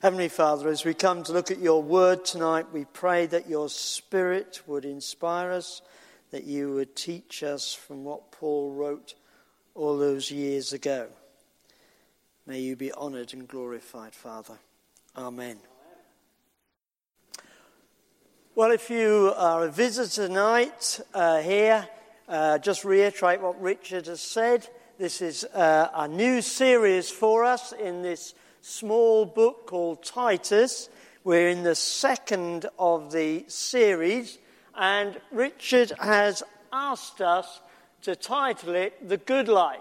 Heavenly Father, as we come to look at your word tonight, we pray that your spirit would inspire us, that you would teach us from what Paul wrote all those years ago. May you be honored and glorified, Father. Amen. Well, if you are a visitor tonight uh, here, uh, just reiterate what Richard has said. This is uh, a new series for us in this small book called Titus. We're in the second of the series, and Richard has asked us to title it The Good Life.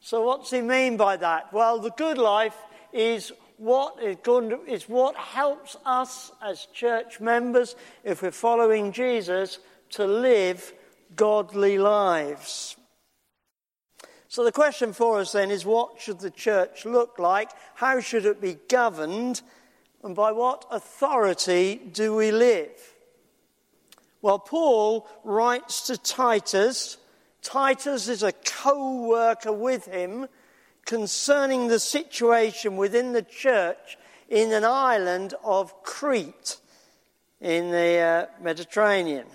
So, what's he mean by that? Well, the good life is what is, going to, is what helps us as church members, if we're following Jesus, to live godly lives. So the question for us then is what should the church look like? How should it be governed? And by what authority do we live? Well, Paul writes to Titus. Titus is a co worker with him concerning the situation within the church in an island of Crete in the uh, Mediterranean.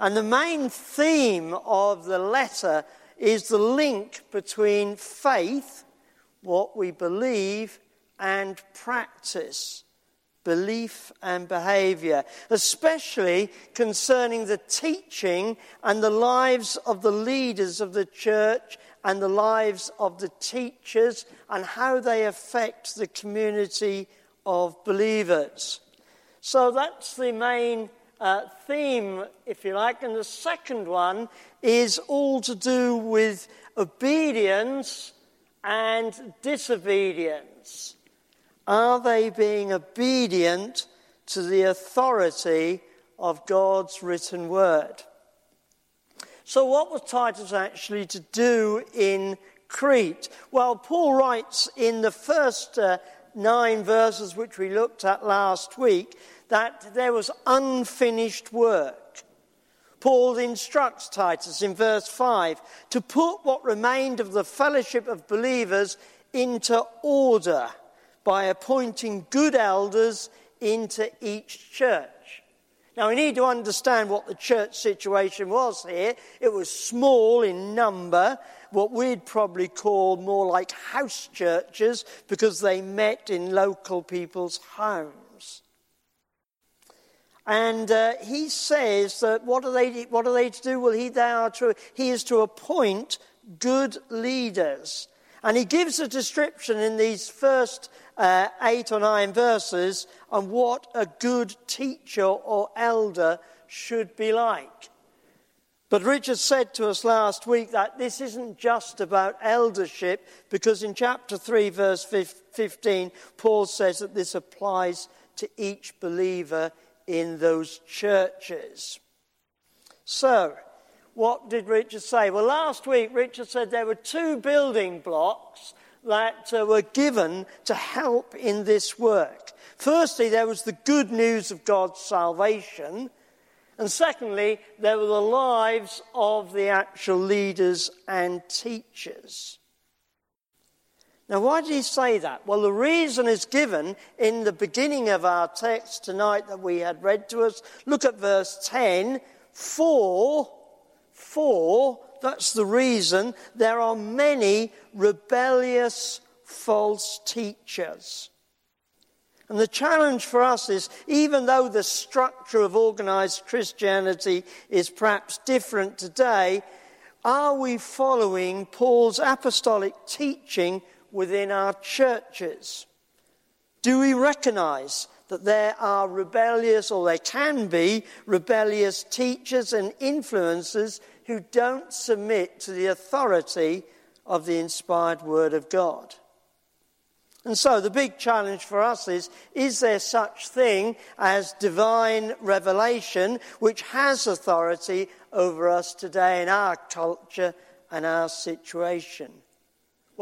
And the main theme of the letter is the link between faith, what we believe, and practice, belief and behavior, especially concerning the teaching and the lives of the leaders of the church and the lives of the teachers and how they affect the community of believers. So that's the main uh, theme, if you like. And the second one is all to do with obedience and disobedience. Are they being obedient to the authority of God's written word? So, what was Titus actually to do in Crete? Well, Paul writes in the first uh, nine verses which we looked at last week that there was unfinished work. Paul instructs Titus in verse 5 to put what remained of the fellowship of believers into order by appointing good elders into each church. Now, we need to understand what the church situation was here. It was small in number, what we'd probably call more like house churches because they met in local people's homes. And uh, he says that what are, they, what are they to do? Well, he, they are to, he is to appoint good leaders. And he gives a description in these first uh, eight or nine verses on what a good teacher or elder should be like. But Richard said to us last week that this isn't just about eldership, because in chapter 3, verse 15, Paul says that this applies to each believer in those churches. So, what did Richard say? Well, last week, Richard said there were two building blocks that uh, were given to help in this work. Firstly, there was the good news of God's salvation. And secondly, there were the lives of the actual leaders and teachers. Now, why did he say that? Well, the reason is given in the beginning of our text tonight that we had read to us. Look at verse 10. For, for, that's the reason there are many rebellious false teachers. And the challenge for us is even though the structure of organized Christianity is perhaps different today, are we following Paul's apostolic teaching within our churches? Do we recognize that there are rebellious, or there can be rebellious teachers and influencers who don't submit to the authority of the inspired Word of God. And so the big challenge for us is is there such thing as divine revelation which has authority over us today in our culture and our situation?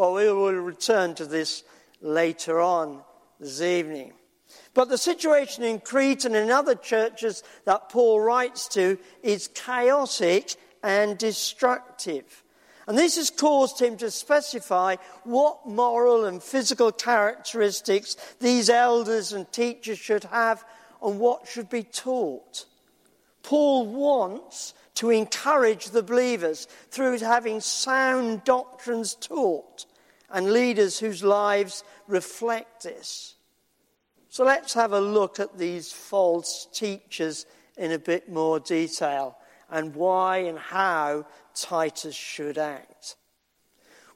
Well, we will return to this later on this evening. But the situation in Crete and in other churches that Paul writes to is chaotic and destructive. And this has caused him to specify what moral and physical characteristics these elders and teachers should have and what should be taught. Paul wants to encourage the believers through having sound doctrines taught and leaders whose lives reflect this. So let's have a look at these false teachers in a bit more detail and why and how Titus should act.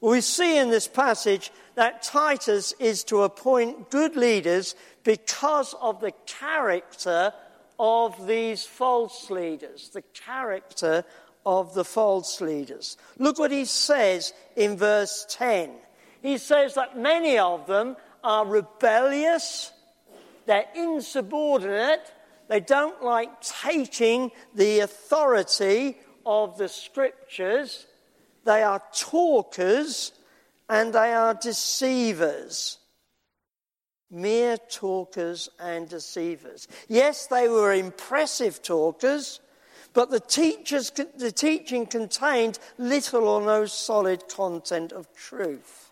Well, we see in this passage that Titus is to appoint good leaders because of the character of these false leaders, the character of the false leaders. Look what he says in verse 10. He says that many of them are rebellious, they're insubordinate, they don't like taking the authority of the scriptures, they are talkers, and they are deceivers mere talkers and deceivers. Yes, they were impressive talkers, but the, teachers, the teaching contained little or no solid content of truth.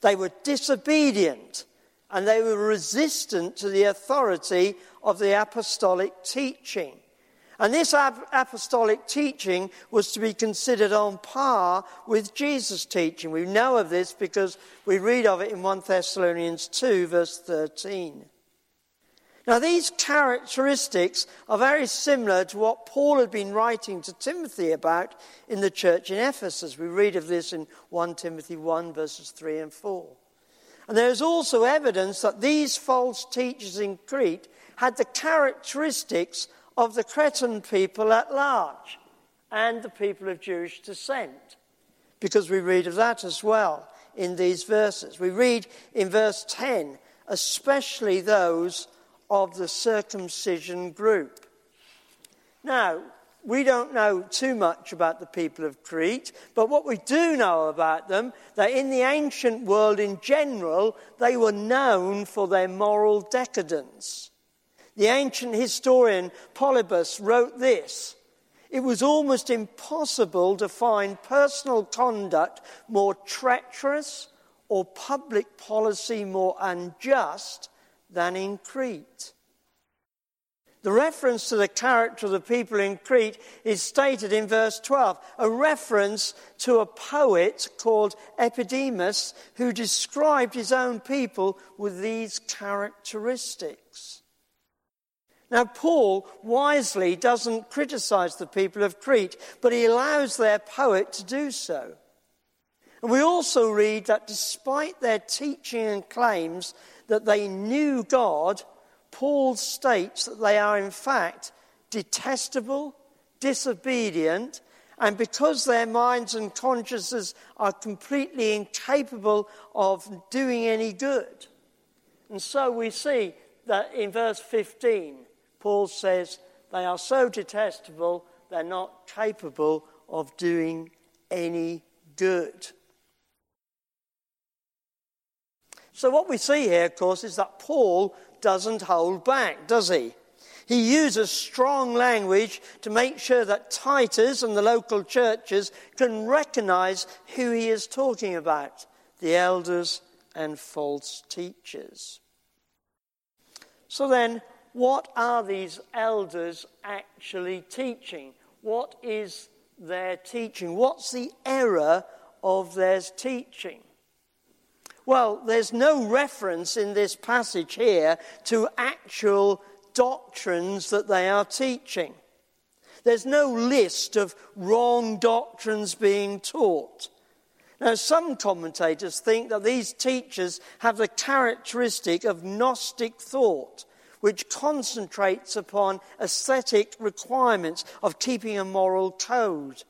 They were disobedient and they were resistant to the authority of the apostolic teaching. And this apostolic teaching was to be considered on par with Jesus' teaching. We know of this because we read of it in 1 Thessalonians 2, verse 13. Now, these characteristics are very similar to what Paul had been writing to Timothy about in the church in Ephesus. We read of this in 1 Timothy 1, verses 3 and 4. And there is also evidence that these false teachers in Crete had the characteristics of the Cretan people at large and the people of Jewish descent, because we read of that as well in these verses. We read in verse 10, especially those of the circumcision group. Now, we don't know too much about the people of Crete, but what we do know about them, that in the ancient world in general, they were known for their moral decadence. The ancient historian Polybius wrote this It was almost impossible to find personal conduct more treacherous or public policy more unjust than in Crete. The reference to the character of the people in Crete is stated in verse 12, a reference to a poet called Epimenides who described his own people with these characteristics. Now, Paul wisely doesn't criticize the people of Crete, but he allows their poet to do so. And we also read that despite their teaching and claims that they knew God, Paul states that they are in fact detestable, disobedient, and because their minds and consciences are completely incapable of doing any good. And so we see that in verse 15, Paul says they are so detestable, they're not capable of doing any good. So, what we see here, of course, is that Paul doesn't hold back, does he? He uses strong language to make sure that Titus and the local churches can recognize who he is talking about the elders and false teachers. So then, what are these elders actually teaching? What is their teaching? What's the error of their teaching? Well, there's no reference in this passage here to actual doctrines that they are teaching. There's no list of wrong doctrines being taught. Now, some commentators think that these teachers have the characteristic of Gnostic thought, which concentrates upon ascetic requirements of keeping a moral code,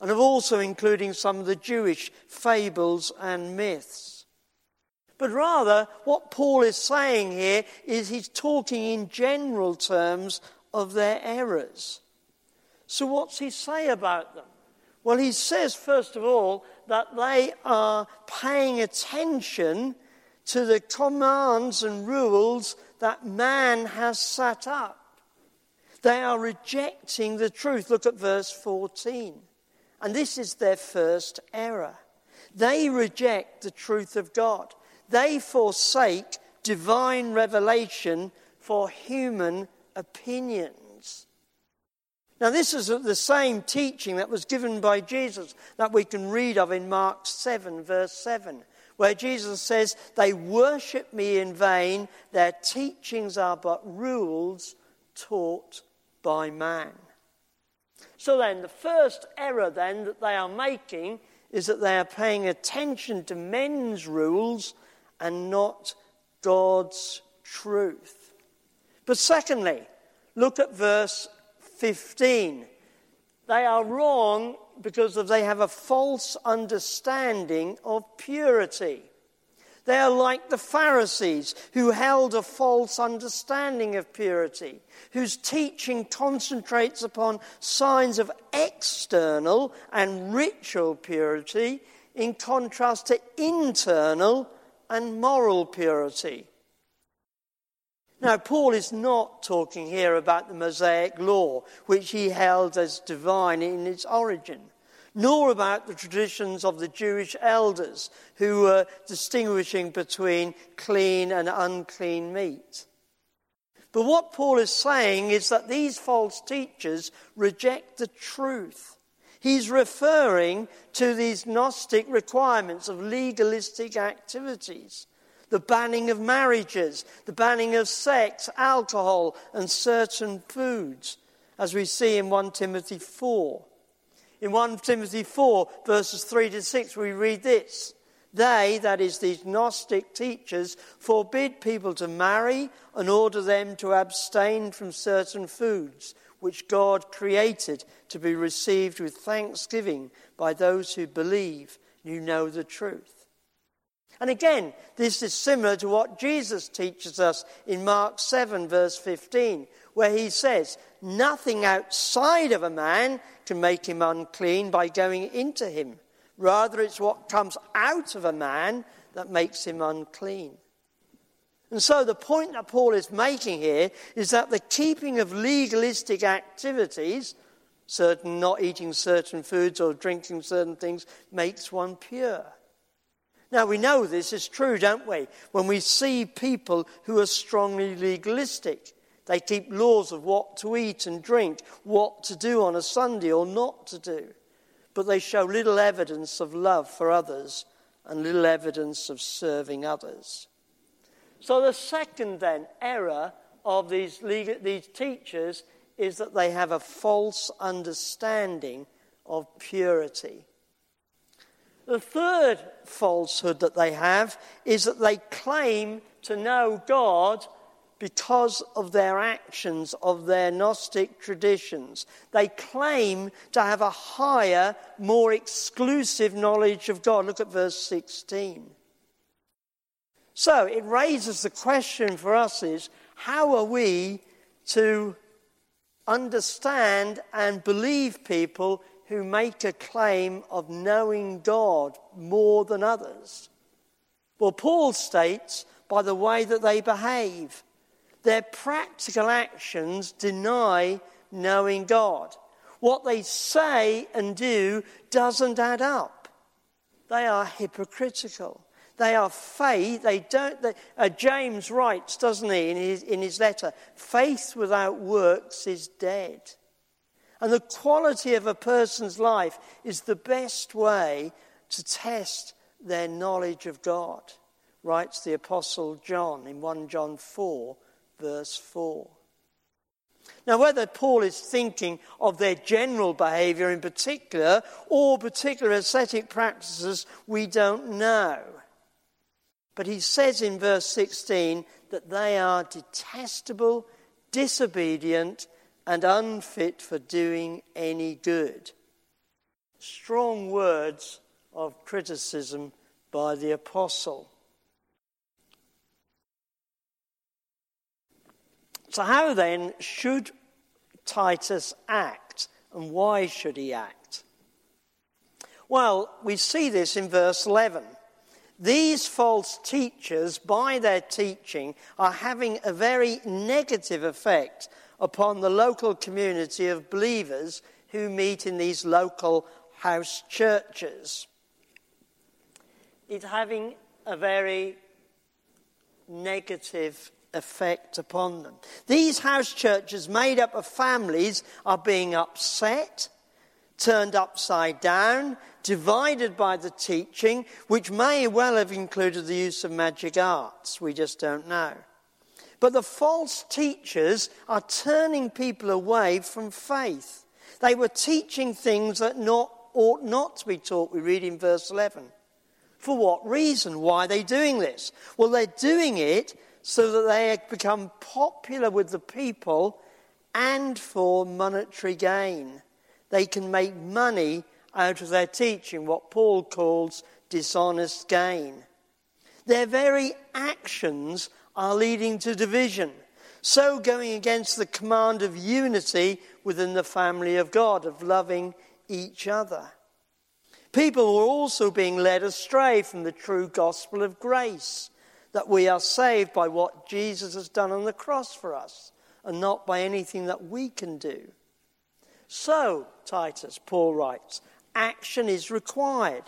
and of also including some of the Jewish fables and myths. But rather, what Paul is saying here is he's talking in general terms of their errors. So, what's he say about them? Well, he says, first of all, that they are paying attention to the commands and rules that man has set up. They are rejecting the truth. Look at verse 14. And this is their first error. They reject the truth of God. They forsake divine revelation for human opinions. Now, this is the same teaching that was given by Jesus that we can read of in Mark 7, verse 7, where Jesus says, They worship me in vain, their teachings are but rules taught by man. So then, the first error then that they are making is that they are paying attention to men's rules and not God's truth. But secondly, look at verse 15. They are wrong because they have a false understanding of purity. They are like the Pharisees who held a false understanding of purity, whose teaching concentrates upon signs of external and ritual purity in contrast to internal and moral purity. Now, Paul is not talking here about the Mosaic law, which he held as divine in its origin nor about the traditions of the Jewish elders who were distinguishing between clean and unclean meat. But what Paul is saying is that these false teachers reject the truth. He's referring to these Gnostic requirements of legalistic activities the banning of marriages, the banning of sex, alcohol, and certain foods, as we see in 1 Timothy 4. In 1 Timothy 4, verses 3 to 6, we read this. They, that is, these Gnostic teachers, forbid people to marry and order them to abstain from certain foods which God created to be received with thanksgiving by those who believe you know the truth. And again, this is similar to what Jesus teaches us in Mark 7, verse 15, where he says, Nothing outside of a man can make him unclean by going into him. Rather, it's what comes out of a man that makes him unclean. And so, the point that Paul is making here is that the keeping of legalistic activities, certain not eating certain foods or drinking certain things, makes one pure. Now, we know this is true, don't we? When we see people who are strongly legalistic. They keep laws of what to eat and drink, what to do on a Sunday or not to do. But they show little evidence of love for others and little evidence of serving others. So, the second then error of these, legal, these teachers is that they have a false understanding of purity. The third falsehood that they have is that they claim to know God because of their actions, of their Gnostic traditions. They claim to have a higher, more exclusive knowledge of God. Look at verse 16. So it raises the question for us is how are we to understand and believe people who make a claim of knowing God more than others? Well, Paul states by the way that they behave. Their practical actions deny knowing God. What they say and do doesn't add up. They are hypocritical. They are faith. They don't. They, uh, James writes, doesn't he, in his, in his letter, faith without works is dead. And the quality of a person's life is the best way to test their knowledge of God, writes the Apostle John in 1 John 4 verse 4. Now, whether Paul is thinking of their general behavior in particular or particular ascetic practices, we don't know. But he says in verse 16 that they are detestable, disobedient, and unfit for doing any good. Strong words of criticism by the apostle. So, how then should Titus act, and why should he act? Well, we see this in verse 11. These false teachers, by their teaching, are having a very negative effect upon the local community of believers who meet in these local house churches It's having a very negative effect upon them. These house churches, made up of families, are being upset, turned upside down, divided by the teaching, which may well have included the use of magic arts. We just don't know. But the false teachers are turning people away from faith. They were teaching things that not, ought not to be taught, we read in verse 11. For what reason? Why are they doing this? Well, they're doing it so that they become popular with the people and for monetary gain. They can make money out of their teaching, what Paul calls dishonest gain. Their very actions are leading to division, so going against the command of unity within the family of God, of loving each other. People were also being led astray from the true gospel of grace, that we are saved by what Jesus has done on the cross for us, and not by anything that we can do. So, Titus, Paul writes, action is required.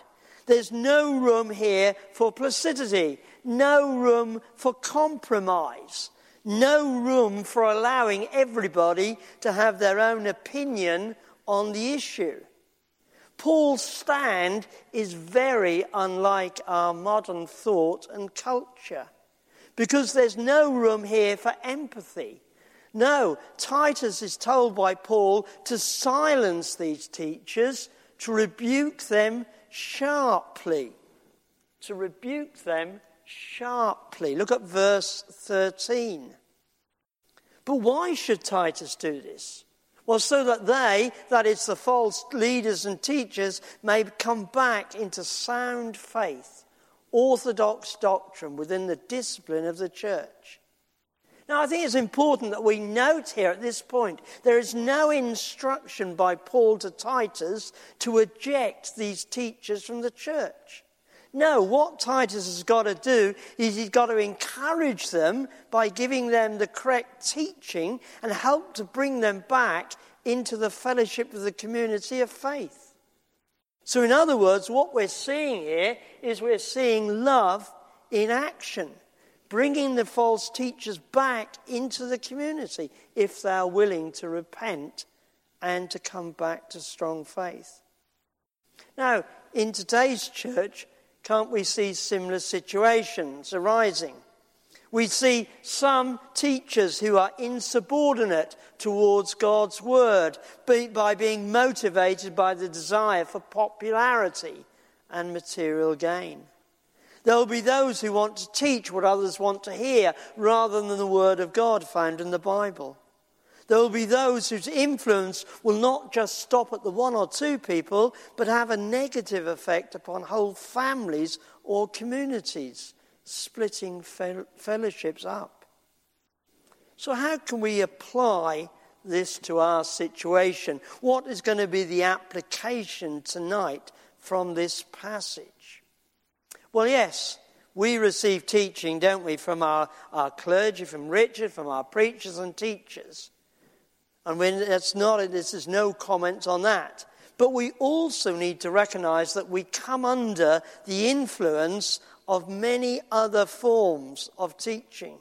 There's no room here for placidity, no room for compromise, no room for allowing everybody to have their own opinion on the issue. Paul's stand is very unlike our modern thought and culture because there's no room here for empathy. No, Titus is told by Paul to silence these teachers, to rebuke them sharply. To rebuke them sharply. Look at verse 13. But why should Titus do this? Well, so that they, that is, the false leaders and teachers, may come back into sound faith, orthodox doctrine within the discipline of the church. Now, I think it's important that we note here at this point there is no instruction by Paul to Titus to eject these teachers from the church. No, what Titus has got to do is he's got to encourage them by giving them the correct teaching and help to bring them back into the fellowship of the community of faith. So, in other words, what we're seeing here is we're seeing love in action, bringing the false teachers back into the community if they're willing to repent and to come back to strong faith. Now, in today's church, can't we see similar situations arising? We see some teachers who are insubordinate towards God's word by being motivated by the desire for popularity and material gain. There will be those who want to teach what others want to hear rather than the word of God found in the Bible. There will be those whose influence will not just stop at the one or two people, but have a negative effect upon whole families or communities, splitting fellowships up. So, how can we apply this to our situation? What is going to be the application tonight from this passage? Well, yes, we receive teaching, don't we, from our, our clergy, from Richard, from our preachers and teachers. And when that's not, this is no comment on that. But we also need to recognize that we come under the influence of many other forms of teaching.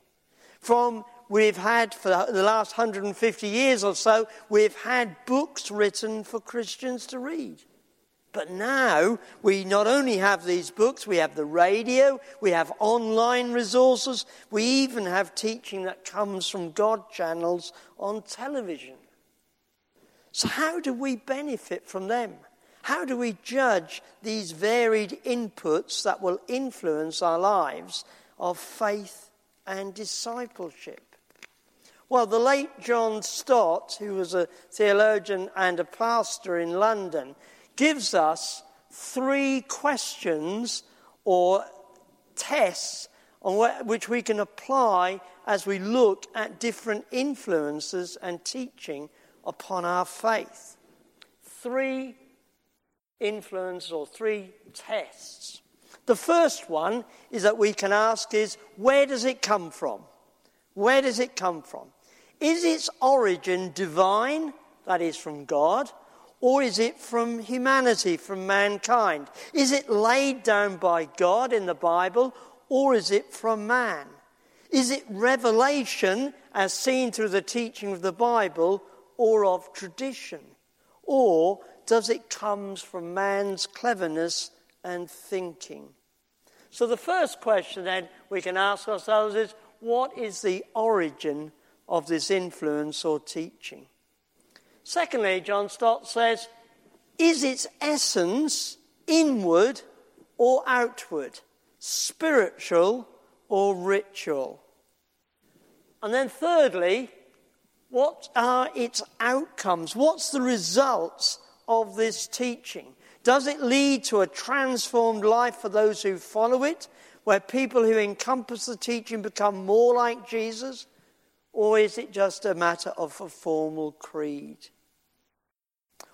From we've had for the last 150 years or so, we've had books written for Christians to read. But now we not only have these books, we have the radio, we have online resources, we even have teaching that comes from God channels on television. So, how do we benefit from them? How do we judge these varied inputs that will influence our lives of faith and discipleship? Well, the late John Stott, who was a theologian and a pastor in London, gives us three questions or tests on which we can apply as we look at different influences and teaching upon our faith. Three influences or three tests. The first one is that we can ask is where does it come from? Where does it come from? Is its origin divine, that is from God, or is it from humanity, from mankind? Is it laid down by God in the Bible, or is it from man? Is it revelation as seen through the teaching of the Bible, or of tradition? Or does it come from man's cleverness and thinking? So the first question then we can ask ourselves is what is the origin of this influence or teaching? Secondly, John Stott says, is its essence inward or outward, spiritual or ritual? And then thirdly, what are its outcomes? What's the results of this teaching? Does it lead to a transformed life for those who follow it, where people who encompass the teaching become more like Jesus? Or is it just a matter of a formal creed?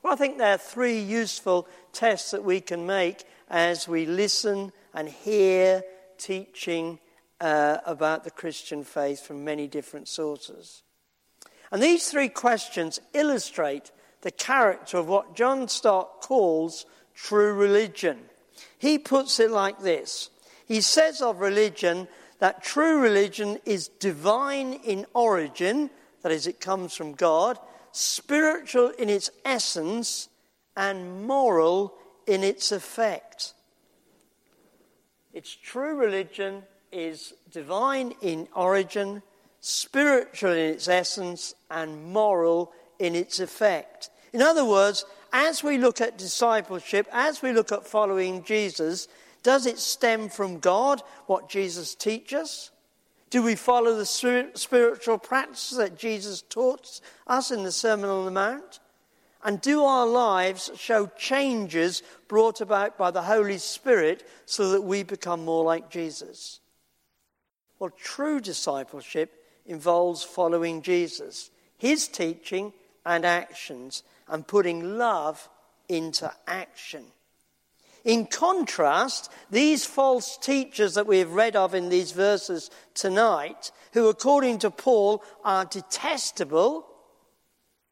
Well, I think there are three useful tests that we can make as we listen and hear teaching uh, about the Christian faith from many different sources. And these three questions illustrate the character of what John Stott calls true religion. He puts it like this He says of religion that true religion is divine in origin, that is, it comes from God, spiritual in its essence, and moral in its effect. Its true religion is divine in origin, spiritual in its essence, and moral in its effect. In other words, as we look at discipleship, as we look at following Jesus, does it stem from God, what Jesus teaches? Do we follow the spiritual practices that Jesus taught us in the Sermon on the Mount? And do our lives show changes brought about by the Holy Spirit so that we become more like Jesus? Well, true discipleship involves following Jesus, his teaching and actions, and putting love into action. In contrast, these false teachers that we have read of in these verses tonight, who according to Paul are detestable,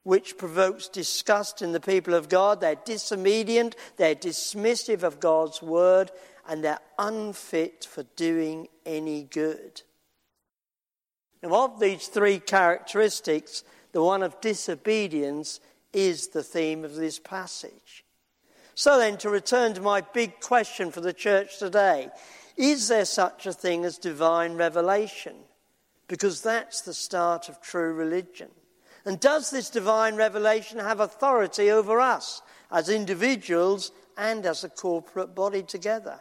which provokes disgust in the people of God, they're disobedient, they're dismissive of God's word, and they're unfit for doing any good. Now, of these three characteristics, the one of disobedience is the theme of this passage. So then, to return to my big question for the church today is there such a thing as divine revelation? Because that's the start of true religion. And does this divine revelation have authority over us as individuals and as a corporate body together?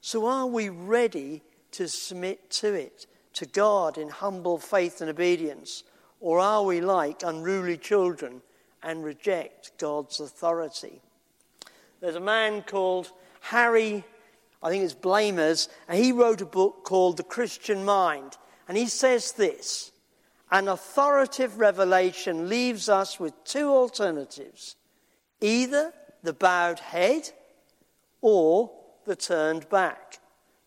So, are we ready to submit to it, to God in humble faith and obedience? Or are we like unruly children and reject God's authority? There's a man called Harry, I think it's Blamires, and he wrote a book called The Christian Mind. And he says this An authoritative revelation leaves us with two alternatives either the bowed head or the turned back.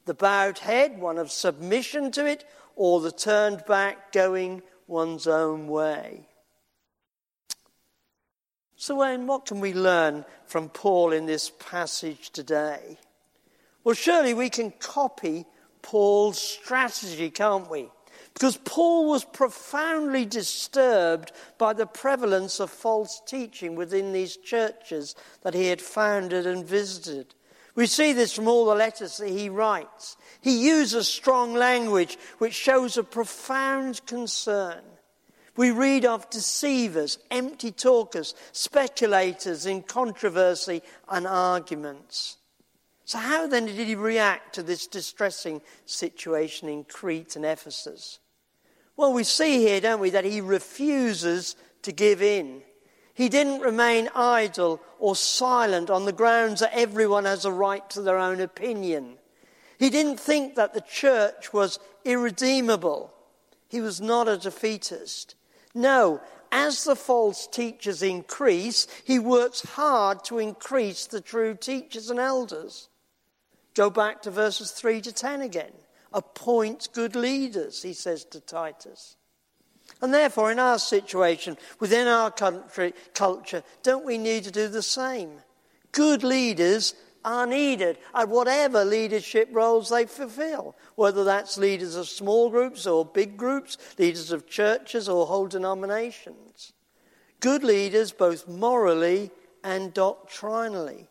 The bowed head, one of submission to it, or the turned back, going one's own way. So, Wayne, what can we learn from Paul in this passage today? Well, surely we can copy Paul's strategy, can't we? Because Paul was profoundly disturbed by the prevalence of false teaching within these churches that he had founded and visited. We see this from all the letters that he writes. He uses strong language which shows a profound concern we read of deceivers, empty talkers, speculators in controversy and arguments. So, how then did he react to this distressing situation in Crete and Ephesus? Well, we see here, don't we, that he refuses to give in. He didn't remain idle or silent on the grounds that everyone has a right to their own opinion. He didn't think that the church was irredeemable. He was not a defeatist. No, as the false teachers increase, he works hard to increase the true teachers and elders. Go back to verses 3 to 10 again. Appoint good leaders, he says to Titus. And therefore, in our situation, within our country, culture, don't we need to do the same? Good leaders are needed at whatever leadership roles they fulfill, whether that's leaders of small groups or big groups, leaders of churches or whole denominations. Good leaders, both morally and doctrinally.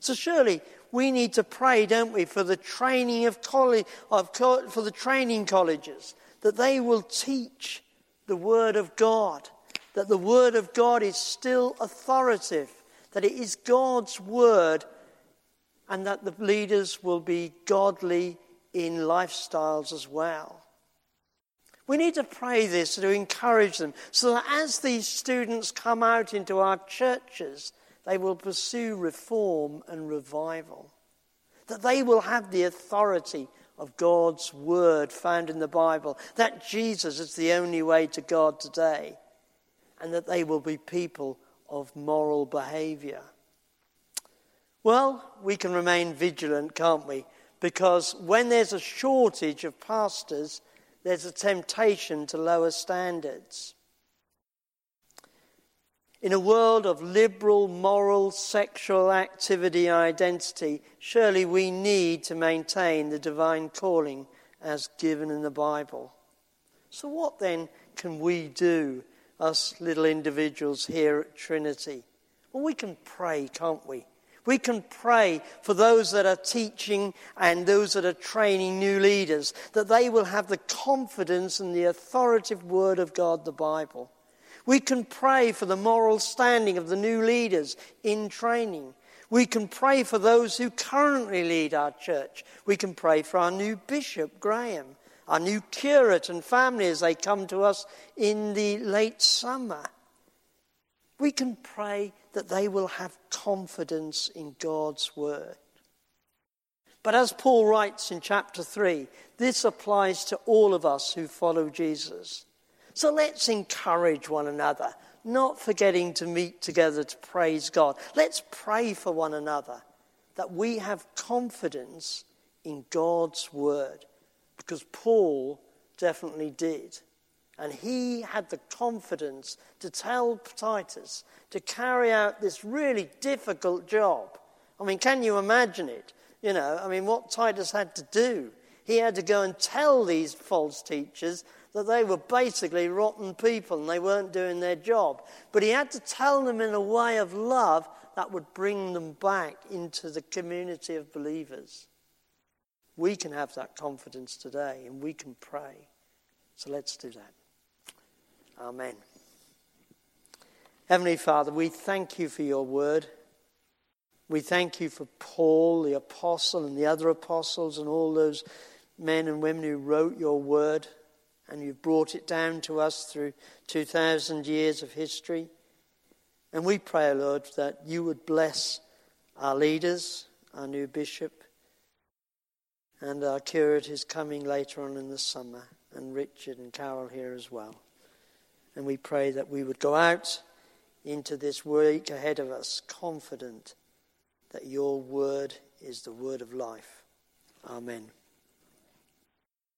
So surely we need to pray, don't we, for the training of, college, of for the training colleges, that they will teach the Word of God, that the Word of God is still authoritative, that it is God's Word, and that the leaders will be godly in lifestyles as well. We need to pray this to encourage them so that as these students come out into our churches, they will pursue reform and revival. That they will have the authority of God's word found in the Bible, that Jesus is the only way to God today, and that they will be people of moral behavior. Well, we can remain vigilant, can't we? Because when there's a shortage of pastors, there's a temptation to lower standards. In a world of liberal, moral, sexual activity identity, surely we need to maintain the divine calling as given in the Bible. So, what then can we do, us little individuals here at Trinity? Well, we can pray, can't we? We can pray for those that are teaching and those that are training new leaders, that they will have the confidence in the authoritative word of God, the Bible. We can pray for the moral standing of the new leaders in training. We can pray for those who currently lead our church. We can pray for our new bishop, Graham, our new curate and family as they come to us in the late summer. We can pray that they will have confidence in God's word. But as Paul writes in chapter 3, this applies to all of us who follow Jesus. So let's encourage one another, not forgetting to meet together to praise God. Let's pray for one another that we have confidence in God's word, because Paul definitely did. And he had the confidence to tell Titus to carry out this really difficult job. I mean, can you imagine it? You know, I mean, what Titus had to do. He had to go and tell these false teachers that they were basically rotten people and they weren't doing their job. But he had to tell them in a way of love that would bring them back into the community of believers. We can have that confidence today and we can pray. So let's do that. Amen. Heavenly Father, we thank you for your word. We thank you for Paul, the apostle, and the other apostles, and all those men and women who wrote your word and you've brought it down to us through 2,000 years of history. And we pray, Lord, that you would bless our leaders, our new bishop, and our curate is coming later on in the summer, and Richard and Carol here as well. And we pray that we would go out into this week ahead of us confident that your word is the word of life. Amen.